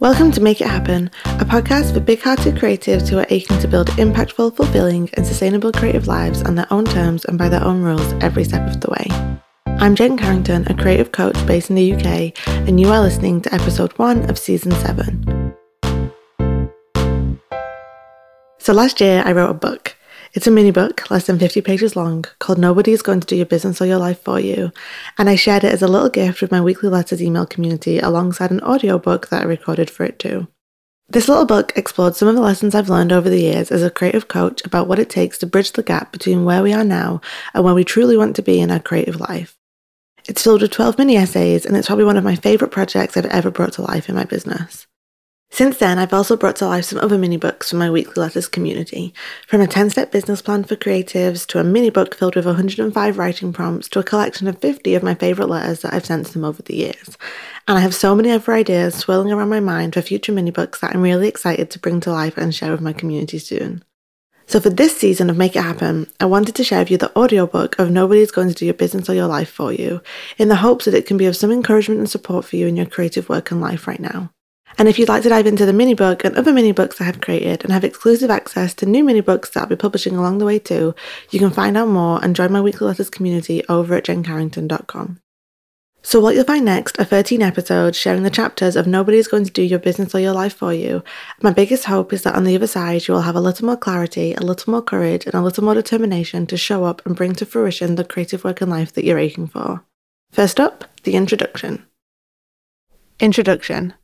Welcome to Make It Happen, a podcast for big hearted creatives who are aching to build impactful, fulfilling, and sustainable creative lives on their own terms and by their own rules every step of the way. I'm Jen Carrington, a creative coach based in the UK, and you are listening to episode one of season seven. So last year, I wrote a book. It's a mini book, less than 50 pages long, called Nobody is Going to Do Your Business or Your Life for You, and I shared it as a little gift with my weekly letters email community alongside an audiobook that I recorded for it too. This little book explored some of the lessons I've learned over the years as a creative coach about what it takes to bridge the gap between where we are now and where we truly want to be in our creative life. It's filled with 12 mini essays, and it's probably one of my favourite projects I've ever brought to life in my business. Since then, I've also brought to life some other mini books for my weekly letters community, from a 10 step business plan for creatives to a mini book filled with 105 writing prompts to a collection of 50 of my favourite letters that I've sent to them over the years. And I have so many other ideas swirling around my mind for future mini books that I'm really excited to bring to life and share with my community soon. So, for this season of Make It Happen, I wanted to share with you the audiobook of Nobody's Going to Do Your Business or Your Life for You, in the hopes that it can be of some encouragement and support for you in your creative work and life right now. And if you'd like to dive into the mini book and other mini books I have created and have exclusive access to new mini books that I'll be publishing along the way too, you can find out more and join my weekly letters community over at jencarrington.com. So, what you'll find next are 13 episodes sharing the chapters of Nobody's Going to Do Your Business or Your Life for You. My biggest hope is that on the other side, you will have a little more clarity, a little more courage, and a little more determination to show up and bring to fruition the creative work and life that you're aching for. First up, the introduction. Introduction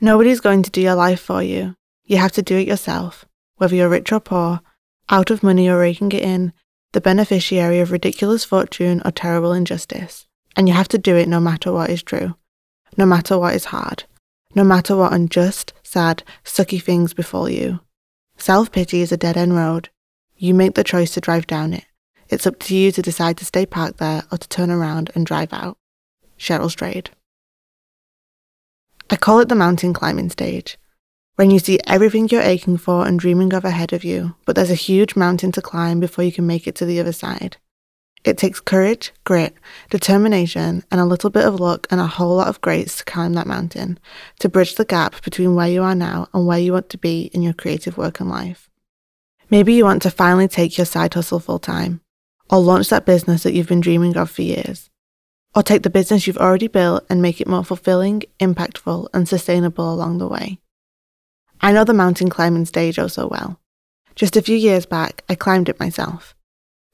Nobody's going to do your life for you. You have to do it yourself, whether you're rich or poor, out of money or raking it in, the beneficiary of ridiculous fortune or terrible injustice. And you have to do it no matter what is true, no matter what is hard, no matter what unjust, sad, sucky things befall you. Self pity is a dead end road. You make the choice to drive down it. It's up to you to decide to stay parked there or to turn around and drive out. Cheryl Strayed. I call it the mountain climbing stage, when you see everything you're aching for and dreaming of ahead of you, but there's a huge mountain to climb before you can make it to the other side. It takes courage, grit, determination, and a little bit of luck and a whole lot of grace to climb that mountain, to bridge the gap between where you are now and where you want to be in your creative work and life. Maybe you want to finally take your side hustle full time, or launch that business that you've been dreaming of for years or take the business you've already built and make it more fulfilling, impactful, and sustainable along the way. I know the mountain climbing stage oh so well. Just a few years back, I climbed it myself.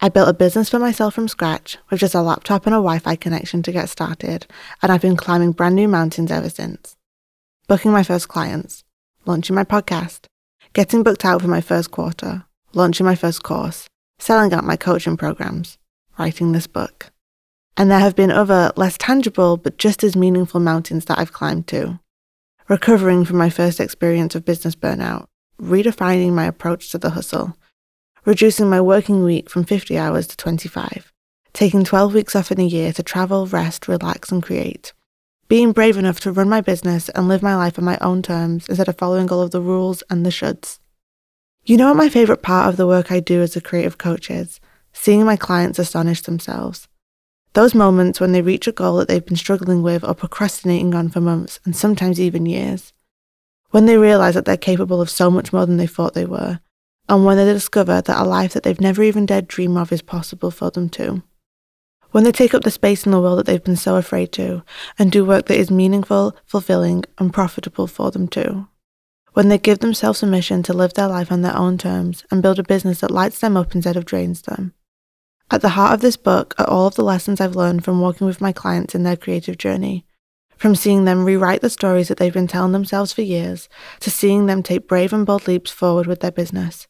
I built a business for myself from scratch with just a laptop and a Wi Fi connection to get started, and I've been climbing brand new mountains ever since. Booking my first clients, launching my podcast, getting booked out for my first quarter, launching my first course, selling out my coaching programs, writing this book. And there have been other, less tangible, but just as meaningful mountains that I've climbed too. Recovering from my first experience of business burnout, redefining my approach to the hustle, reducing my working week from 50 hours to 25, taking 12 weeks off in a year to travel, rest, relax, and create, being brave enough to run my business and live my life on my own terms instead of following all of the rules and the shoulds. You know what my favourite part of the work I do as a creative coach is? Seeing my clients astonish themselves. Those moments when they reach a goal that they've been struggling with or procrastinating on for months and sometimes even years. When they realize that they're capable of so much more than they thought they were. And when they discover that a life that they've never even dared dream of is possible for them too. When they take up the space in the world that they've been so afraid to and do work that is meaningful, fulfilling, and profitable for them too. When they give themselves permission to live their life on their own terms and build a business that lights them up instead of drains them at the heart of this book are all of the lessons I've learned from working with my clients in their creative journey. From seeing them rewrite the stories that they've been telling themselves for years, to seeing them take brave and bold leaps forward with their business,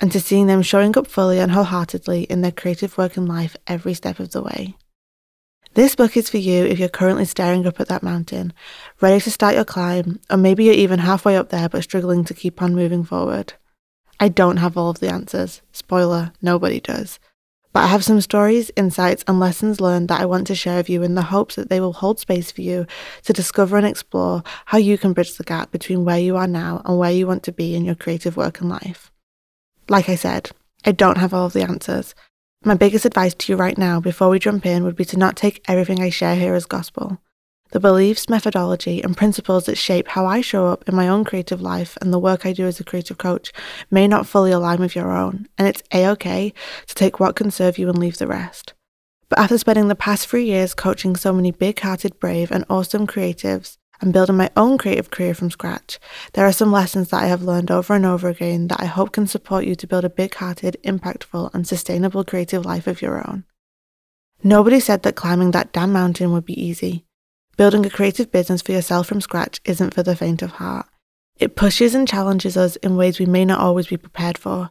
and to seeing them showing up fully and wholeheartedly in their creative work and life every step of the way. This book is for you if you're currently staring up at that mountain, ready to start your climb, or maybe you're even halfway up there but struggling to keep on moving forward. I don't have all of the answers. Spoiler, nobody does. But I have some stories, insights, and lessons learned that I want to share with you in the hopes that they will hold space for you to discover and explore how you can bridge the gap between where you are now and where you want to be in your creative work and life. Like I said, I don't have all of the answers. My biggest advice to you right now before we jump in would be to not take everything I share here as gospel. The beliefs, methodology, and principles that shape how I show up in my own creative life and the work I do as a creative coach may not fully align with your own, and it's a okay to take what can serve you and leave the rest. But after spending the past three years coaching so many big hearted, brave, and awesome creatives, and building my own creative career from scratch, there are some lessons that I have learned over and over again that I hope can support you to build a big hearted, impactful, and sustainable creative life of your own. Nobody said that climbing that damn mountain would be easy. Building a creative business for yourself from scratch isn't for the faint of heart. It pushes and challenges us in ways we may not always be prepared for.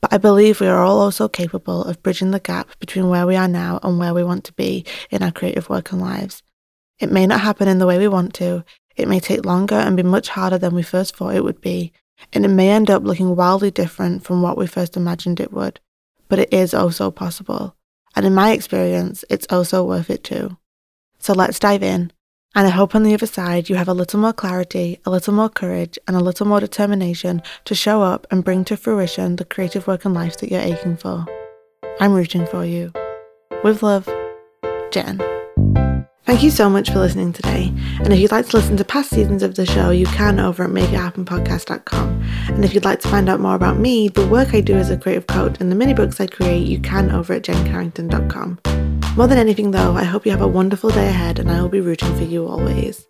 But I believe we are all also capable of bridging the gap between where we are now and where we want to be in our creative work and lives. It may not happen in the way we want to, it may take longer and be much harder than we first thought it would be, and it may end up looking wildly different from what we first imagined it would. But it is also possible. And in my experience, it's also worth it too. So let's dive in. And I hope on the other side you have a little more clarity, a little more courage, and a little more determination to show up and bring to fruition the creative work and life that you're aching for. I'm rooting for you. With love, Jen. Thank you so much for listening today. And if you'd like to listen to past seasons of the show, you can over at makeithappenpodcast.com. And if you'd like to find out more about me, the work I do as a creative coach, and the mini books I create, you can over at jencarrington.com. More than anything, though, I hope you have a wonderful day ahead, and I will be rooting for you always.